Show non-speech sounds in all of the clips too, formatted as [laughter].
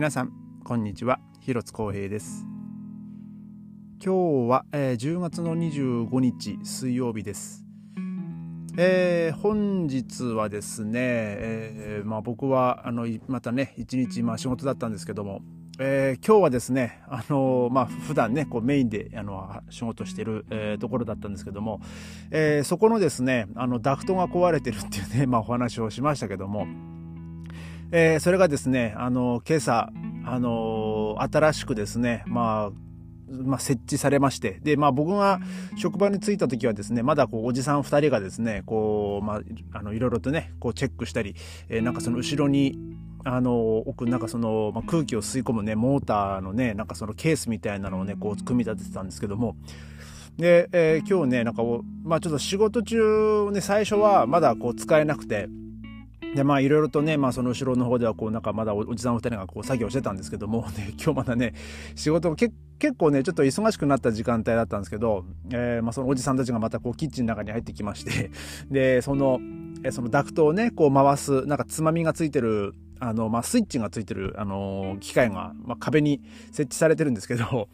皆さんこんにちは。広津光平です。今日は、えー、10月の25日水曜日です。えー、本日はですね、えー、まあ、僕はあのまたね一日、まあ、仕事だったんですけども、えー、今日はですね、あのまあ、普段ねこうメインであの仕事してる、えところだったんですけども、えそこのですねあのダクトが壊れてるっていうね、まあ、お話をしましたけども、えそれがですねあの今朝あの新しくですねまあまあ、設置されまして、で、まあ僕が職場に着いた時はですね、まだこうおじさん2人がですね、こう、まあ、あの、いろいろとね、こうチェックしたり、えー、なんかその後ろに、あの、奥、なんかその、まあ、空気を吸い込むね、モーターのね、なんかそのケースみたいなのをね、こう組み立ててたんですけども、で、えー、今日ね、なんか、まあちょっと仕事中ね、最初はまだこう使えなくて、でまあいろいろとね、まあ、その後ろの方ではこうなんかまだおじさんお二人がこう作業してたんですけども、[laughs] ね、今日まだね仕事も結構ねちょっと忙しくなった時間帯だったんですけど、えー、まあそのおじさんたちがまたこうキッチンの中に入ってきまして [laughs] でそのそのダクトをねこう回すなんかつまみがついてるあの、まあ、スイッチがついてる、あの機械が、まあ、壁に設置されてるんですけど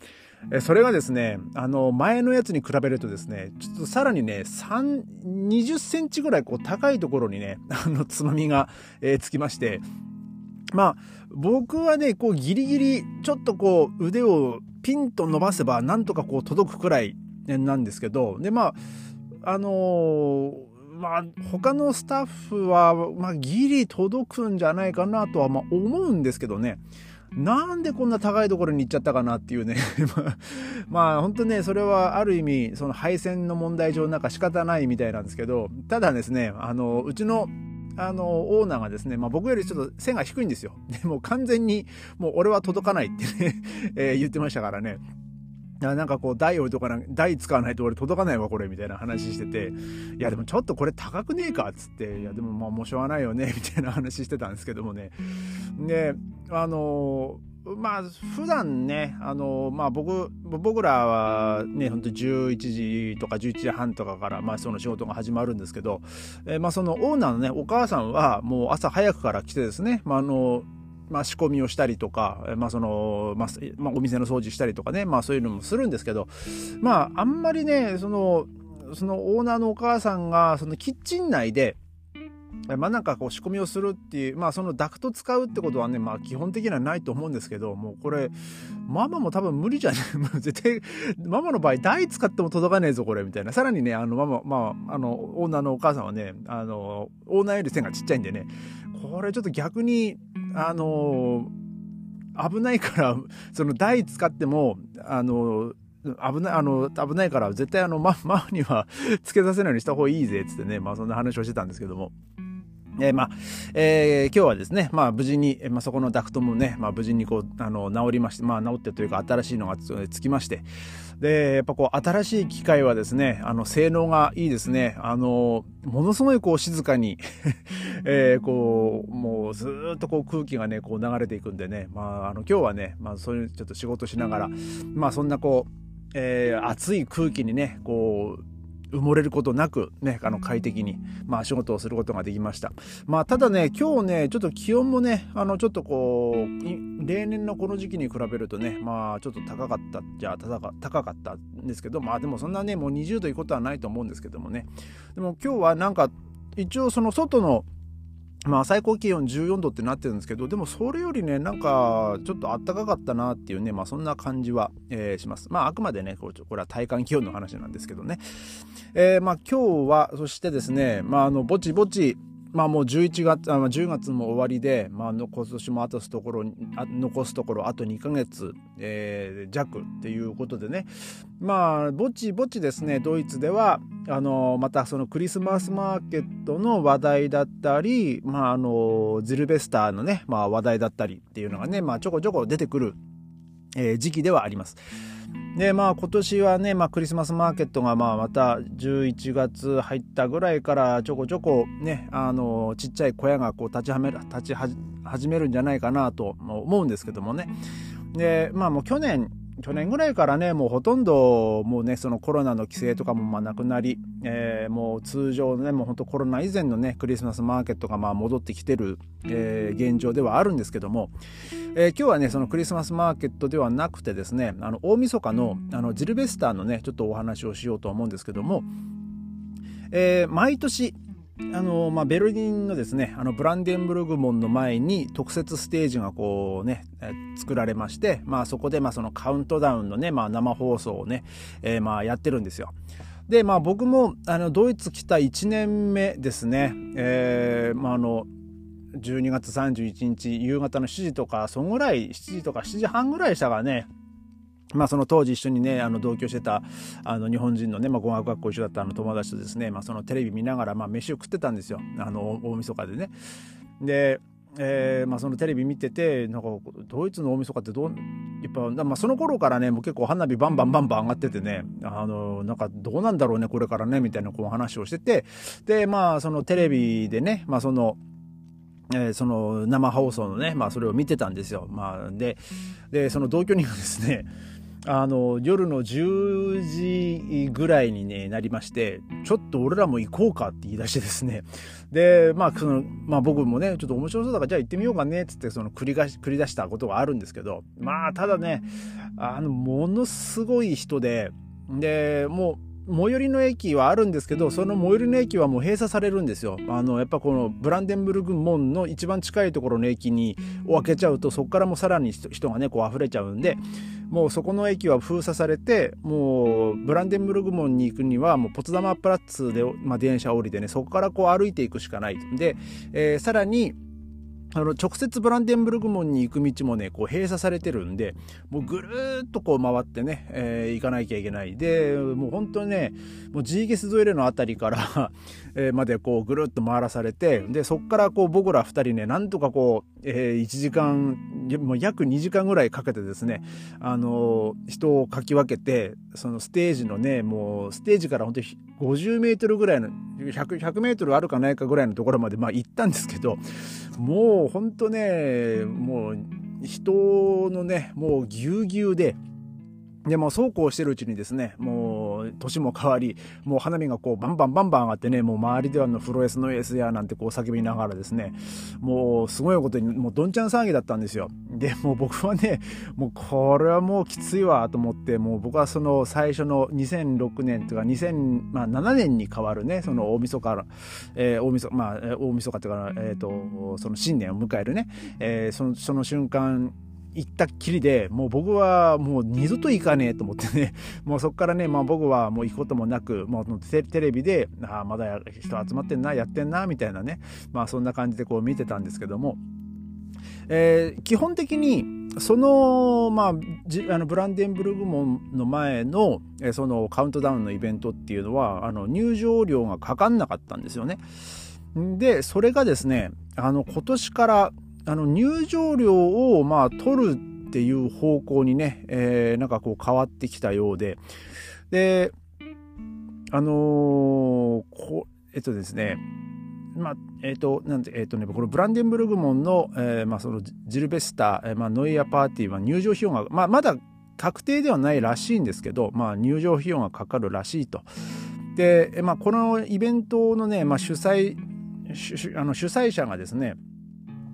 それがですね、あの、前のやつに比べるとですね、ちょっとさらにね、3、20センチぐらいこう高いところにね、あの、つまみが、えー、つきまして、まあ、僕はね、こうギリギリ、ちょっとこう腕をピンと伸ばせば、なんとかこう届くくらいなんですけど、で、まあ、あのー、まあ、他のスタッフは、まあ、ギリ届くんじゃないかなとは、まあ、思うんですけどね。なんでこんな高いところに行っちゃったかなっていうね。[laughs] まあ本当ねそれはある意味その配線の問題上なんか仕方ないみたいなんですけどただですねあのうちのあのオーナーがですね、まあ、僕よりちょっと背が低いんですよ。でも完全にもう俺は届かないってね [laughs] え、言ってましたからね。なんかこう台置いとかな台使わないと俺届かないわこれみたいな話してていやでもちょっとこれ高くねえかっつっていやでもまあもうしょうがないよねみたいな話してたんですけどもね。であのまあ普段ねあのまあ僕僕らはねほんと11時とか11時半とかからまあその仕事が始まるんですけど、えー、まあそのオーナーのねお母さんはもう朝早くから来てですねまああのまあ、仕込みをしたりとか、まあそのまあまあ、お店の掃除したりとかね、まあ、そういうのもするんですけど、まあ、あんまりねそのそのオーナーのお母さんがそのキッチン内でまあなんかこう仕込みをするっていう、まあそのダクト使うってことはね、まあ基本的にはないと思うんですけど、もうこれ、ママも多分無理じゃねえ。[laughs] 絶対、ママの場合台使っても届かねえぞ、これ、みたいな。さらにね、あの、ママ、まあ、あの、オーナーのお母さんはね、あの、オーナーより線がちっちゃいんでね、これちょっと逆に、あの危ないからその台使ってもあの危ないあの危ないから絶対あのママにはつけさせないようにした方がいいぜっつってねまあそんな話をしてたんですけども。えー、まあ、えー、今日はですね、まあ無事に、まあそこのダクトもね、まあ無事にこう、あの、治りまして、まあ治ってというか新しいのがつきまして、で、やっぱこう、新しい機械はですね、あの、性能がいいですね。あの、ものすごいこう、静かに [laughs] えー、こう、もうずっとこう、空気がね、こう流れていくんでね、まあ、あの、今日はね、まあそういうちょっと仕事しながら、まあそんなこう、えー、暑い空気にね、こう、埋もれることなくね、あの快適に、まあ仕事をすることができました。まあただね、今日ね、ちょっと気温もね、あのちょっとこう、例年のこの時期に比べるとね、まあちょっと高かったじゃ高高かったんですけど、まあでもそんなね、もう20度いくことはないと思うんですけどもね。でも今日はなんか、一応その外のまあ最高気温14度ってなってるんですけどでもそれよりねなんかちょっと暖かかったなっていうねまあそんな感じは、えー、します。まああくまでねこれは体感気温の話なんですけどね。えー、まあ今日はそしてですねまああのぼちぼちまあもう11月、あ10月も終わりで、まあ残す年もあとすところ、残すところあと2ヶ月、えー、弱っていうことでね、まあぼちぼちですね、ドイツでは、あの、またそのクリスマスマーケットの話題だったり、まああの、ズルベスターのね、まあ話題だったりっていうのがね、まあちょこちょこ出てくる、えー、時期ではあります。でまあ今年はね、まあ、クリスマスマーケットがまあまた11月入ったぐらいからちょこちょこねあのちっちゃい小屋がこう立ちはめ立ち始めるんじゃないかなと思うんですけどもねでまあもう去年去年ぐらいからねもうほとんどもうねそのコロナの規制とかもまあなくなり、えー、もう通常のねもうほんとコロナ以前のねクリスマスマーケットがまあ戻ってきてる、えー、現状ではあるんですけども、えー、今日はねそのクリスマスマーケットではなくてですねあの大晦日のあのジルベスターのねちょっとお話をしようと思うんですけども、えー、毎年あのまあ、ベルリンのですねあのブランデンブルグ門の前に特設ステージがこうね、作られまして、まあ、そこでまあそのカウントダウンのね、まあ、生放送をね、えー、まあやってるんですよ。でまあ僕もあのドイツ来た1年目ですね、えーまあ、あの12月31日夕方の7時とかそんぐらい7時とか7時半ぐらいしたからねまあ、その当時一緒にねあの同居してたあの日本人のね、まあ、語学学校一緒だったあの友達とですね、まあ、そのテレビ見ながら、まあ、飯を食ってたんですよあの大晦日でね。でえーまあ、そのテレビ見ててなんかドイツの大晦日ってどうやっぱ、まあ、その頃からねもう結構花火バンバンバンバン上がっててねあのなんかどうなんだろうねこれからねみたいなこう話をしててでまあそのテレビでね、まあ、そのえー、その生放送のね、まあ、それを見てたんですよ。まあ、ででその同居人がですねあの夜の10時ぐらいに、ね、なりましてちょっと俺らも行こうかって言い出してですね。[laughs] でまあその、まあ、僕もねちょっと面白そうだからじゃあ行ってみようかねっつってその繰り返し繰り出したことがあるんですけどまあただねあのものすごい人ででもう最寄りの駅はあるんですけどその最寄りの駅はもう閉鎖されるんですよ。あのやっぱこのブランデンブルグ門の一番近いところの駅に開けちゃうとそこからもさらに人がねこう溢れちゃうんでもうそこの駅は封鎖されてもうブランデンブルグ門に行くにはもうポツダマプラッツで、まあ、電車降りてねそこからこう歩いていくしかないで、えー、さらにあの直接ブランデンブルグ門に行く道もねこう閉鎖されてるんでもうぐるーっとこう回ってね、えー、行かなきゃいけない。でもう本当にねもうジーゲスゾイレの辺りから [laughs] えまでこうぐるっと回らされてでそこからこう僕ら2人ねなんとかこう、えー、1時間もう約2時間ぐらいかけてですねあのー、人をかき分けてそのステージのねもうステージから本当に50メートルぐらいの 100, 100メートルあるかないかぐらいのところまでまあ行ったんですけどもうほんとねもう人のねもうぎゅうぎゅうで。でもそうこうしてるうちにですねもう年も変わりもう花火がこうバンバンバンバン上がってねもう周りではのフロエスのエースやなんてこう叫びながらですねもうすごいことにもうどんちゃん騒ぎだったんですよ。でもう僕はねもうこれはもうきついわと思ってもう僕はその最初の2006年というか2007年に変わるねその大晦日、えー、大晦日まあ大晦日というか、えーと、その新年を迎えるね、えー、そのその瞬間行ったっきりでもう僕はもう二度と行かねえと思ってね [laughs] もうそこからね、まあ、僕はもう行くこともなくもうテレビであまだ人集まってんなやってんなみたいなねまあそんな感じでこう見てたんですけども。えー、基本的にその,、まあ、あのブランデンブルグ門の前の,、えー、そのカウントダウンのイベントっていうのはあの入場料がかかんなかったんですよね。でそれがですねあの今年からあの入場料をまあ取るっていう方向にね、えー、なんかこう変わってきたようでであのー、こえっとですねまあえーとなんてえーとね、このブランデンブルグ門の,、えーまあ、そのジルベスター、えーまあ、ノイアパーティーは入場費用が、まあ、まだ確定ではないらしいんですけど、まあ、入場費用がかかるらしいと。で、まあ、このイベントのね、まあ、主催あの主催者がですね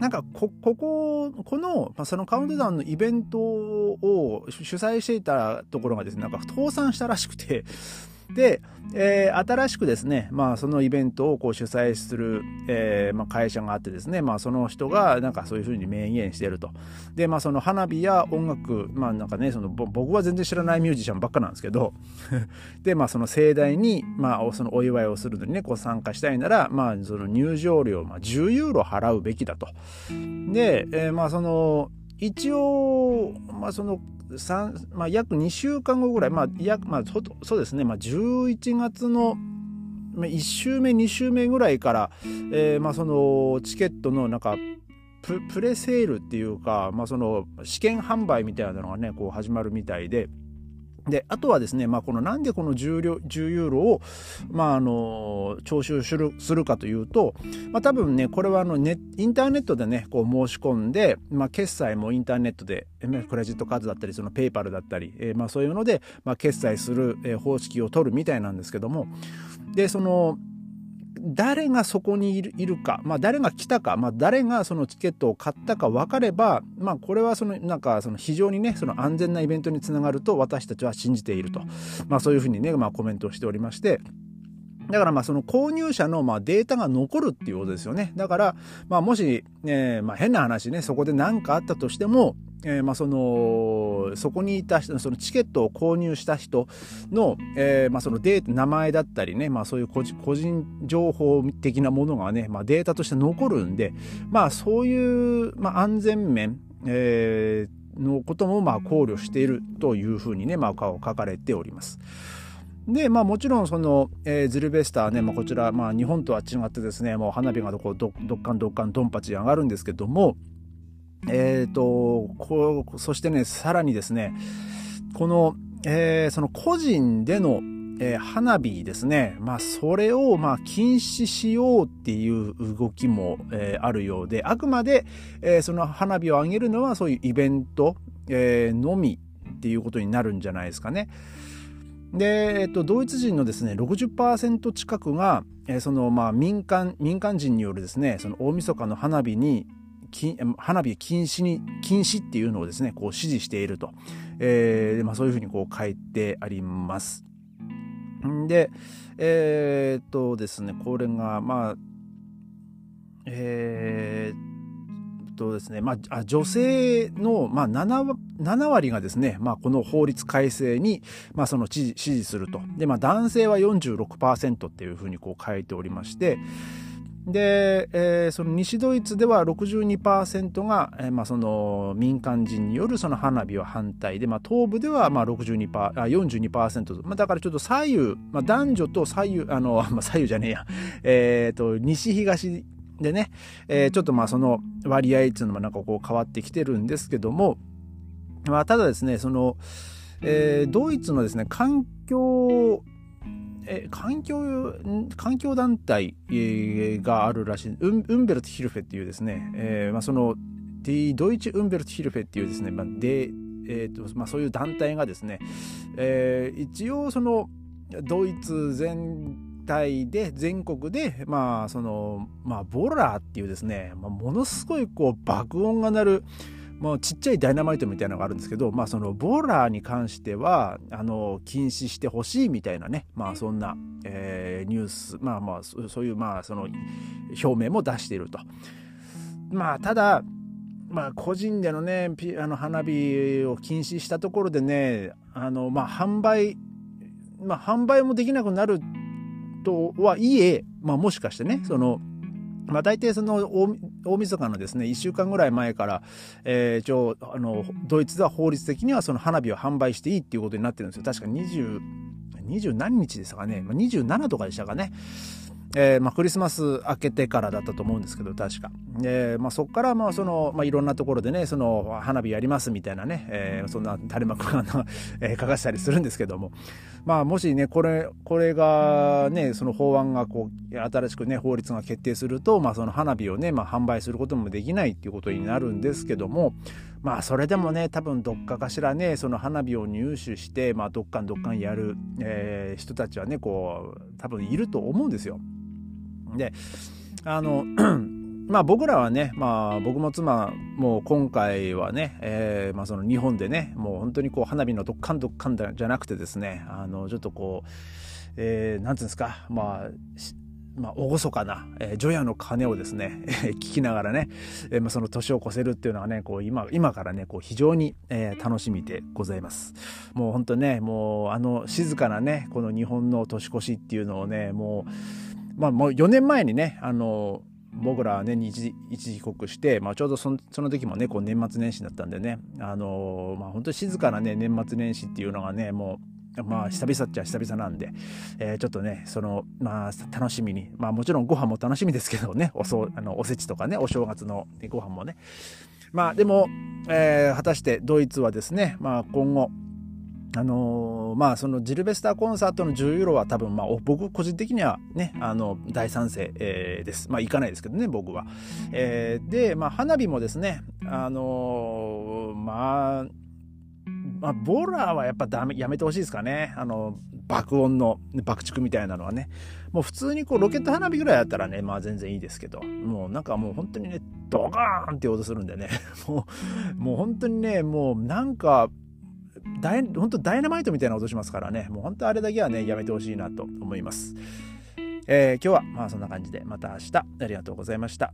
なんかこ、ここ、この、まあ、そのカウントダウンのイベントを主催していたところがですね、なんか倒産したらしくて、で、えー、新しくですね、まあ、そのイベントをこう主催する、えーまあ、会社があってですね、まあ、その人がなんかそういうふうに明言してると。で、まあ、その花火や音楽、まあ、なんかね、その僕は全然知らないミュージシャンばっかなんですけど、[laughs] で、まあ、その盛大に、まあ、そのお祝いをするのにね、こう参加したいなら、まあ、その入場料、まあ、10ユーロ払うべきだと。で、えー、まあ、その、一応、まあ、そのまあ、約2週間後ぐらい、まあ約まあ、そうですね、まあ、11月の1週目2週目ぐらいから、えーまあ、そのチケットのなんかププレセールっていうか、まあ、その試験販売みたいなのがねこう始まるみたいで。で、あとはですね、まあ、このなんでこの 10, 10ユーロを、まあ、あの、徴収するするかというと、まあ、多分ね、これはあのネインターネットでね、こう申し込んで、まあ、決済もインターネットで、クレジットカードだったり、そのペイパルだったり、えー、まあ、そういうので、まあ、決済する、え、方式を取るみたいなんですけども、で、その、誰がそこにいるか、まあ、誰が来たか、まあ、誰がそのチケットを買ったか分かれば、まあ、これはそのなんかその非常にねその安全なイベントにつながると私たちは信じていると、まあ、そういうふうにね、まあ、コメントをしておりまして。だからまあその購入者のまデータが残るっていうことですよね。だからまあもし、えー、まあ変な話ね、そこで何かあったとしても、えー、まあそのそこにいた人そのチケットを購入した人の,、えーまあそのデータ名前だったりね、まあ、そういう個人情報的なものがね、まあ、データとして残るんで、まあ、そういう、まあ、安全面、えー、のこともまあ考慮しているというふうにね、まあ、書かれております。で、まあもちろんその、えー、ズルベスターね、まあこちら、まあ日本とは違ってですね、もう花火がどこどどっかんどっかんドンパチ上がるんですけども、え、ー、と、こう、そしてね、さらにですね、この、えー、その個人での、えー、花火ですね。まあ、それを、まあ、禁止しようっていう動きも、えー、あるようで、あくまで、えー、その花火を上げるのはそういうイベント、えー、のみっていうことになるんじゃないですかね。で、えっと、ドイツ人のですね、60%近くが、えー、その、まあ、民間、民間人によるですね、その大晦日の花火に、花火禁止に、禁止っていうのをですね、こう指示していると。えー、まあそういうふうにこう書いてあります。で、えー、っとですね、これが、まあ、えー、とですね、まあ、女性の、まあ7、7割がですね、まあ、この法律改正に、まあ、その支持すると。で、まあ、男性は46%っていうふうにこう書いておりまして、で、えー、その西ドイツでは62%が、えーまあ、その民間人によるその花火は反対で、まあ、東部ではまあ62あ42%、まあ、だからちょっと左右、まあ、男女と左右あの、[laughs] まあ、左右じゃねえや、えーと、西東でね、えー、ちょっとまあその割合っていうのもなんかこう変わってきてるんですけども、まあ、ただですねその、えー、ドイツのですね環境え環境環境団体があるらしい、ウンウンベルト・ヒルフェっていうですね、えーまあ、そのディ・ドイツ・ウンベルト・ヒルフェっていうですね、まあでえーとまあ、そういう団体がですね、えー、一応そのドイツ全体で全国でまあそのまあボラーっていうですね、まあ、ものすごいこう爆音が鳴るもうちっちゃいダイナマイトみたいなのがあるんですけど、まあそのボーラーに関しては、あの、禁止してほしいみたいなね、まあそんな、えー、ニュース、まあまあそういう、まあその表明も出していると。まあただ、まあ個人でのね、あの花火を禁止したところでね、あの、まあ販売、まあ販売もできなくなるとはいえ、まあもしかしてね、その、まあ、大体その大大晦日のですね1週間ぐらい前から、えー、一応あのドイツでは法律的にはその花火を販売していいっていうことになってるんですよ。確か20 20何日でしたかね、まあ、27とかでしたかね。えーまあ、クリスマス明けてからだったと思うんですけど確か、えーまあ、そこからまあその、まあ、いろんなところでねその花火やりますみたいなね、えー、そんな垂れ幕が、[laughs] えー、書かせたりするんですけども、まあ、もしねこれこれがねその法案がこう新しくね法律が決定すると、まあ、その花火をね、まあ、販売することもできないっていうことになるんですけどもまあそれでもね多分どっかかしらねその花火を入手して、まあ、どっかんどっかんやる、えー、人たちはねこう多分いると思うんですよ。であの [clears throat] まあ僕らはね、まあ僕も妻も今回はね、えー、まあその日本でね、もう本当にこう花火のどっかんどっかんじゃなくてですね、あのちょっとこう、えー、なんていうんですか、まあ、まあ、厳かな、えー、除夜の鐘をですね、[laughs] 聞きながらね、えー、まあ、その年を越せるっていうのはね、こう今、今からね、こう非常に、えー、楽しみでございます。もう本当ね、もうあの静かなね、この日本の年越しっていうのをね、もう、まあもう4年前にね、あの、僕らはね一時帰国して、まあ、ちょうどその時もねこう年末年始だったんでねあの、まあ本当に静かなね年末年始っていうのがねもうまあ久々っちゃ久々なんで、えー、ちょっとねそのまあ楽しみにまあもちろんご飯も楽しみですけどねおそあのおせちとかねお正月のご飯もね。まあでも、えー、果たしてドイツはですねまあ今後あのー、まあそのジルベスターコンサートの10ユーロは多分まあ僕個人的にはねあの大賛成、えー、です。まあ行かないですけどね僕は、えー、でまあ花火もですねあのー、まあまあ、ボーラーはやっぱダメやめてほしいですかね。あの、爆音の爆竹みたいなのはね。もう普通にこうロケット花火ぐらいだったらね、まあ全然いいですけど、もうなんかもう本当にね、ドカーンって音するんでね、[laughs] もう、もう本当にね、もうなんか、ダイ本当ダイナマイトみたいな音しますからね、もう本当あれだけはね、やめてほしいなと思います。えー、今日はまあそんな感じで、また明日ありがとうございました。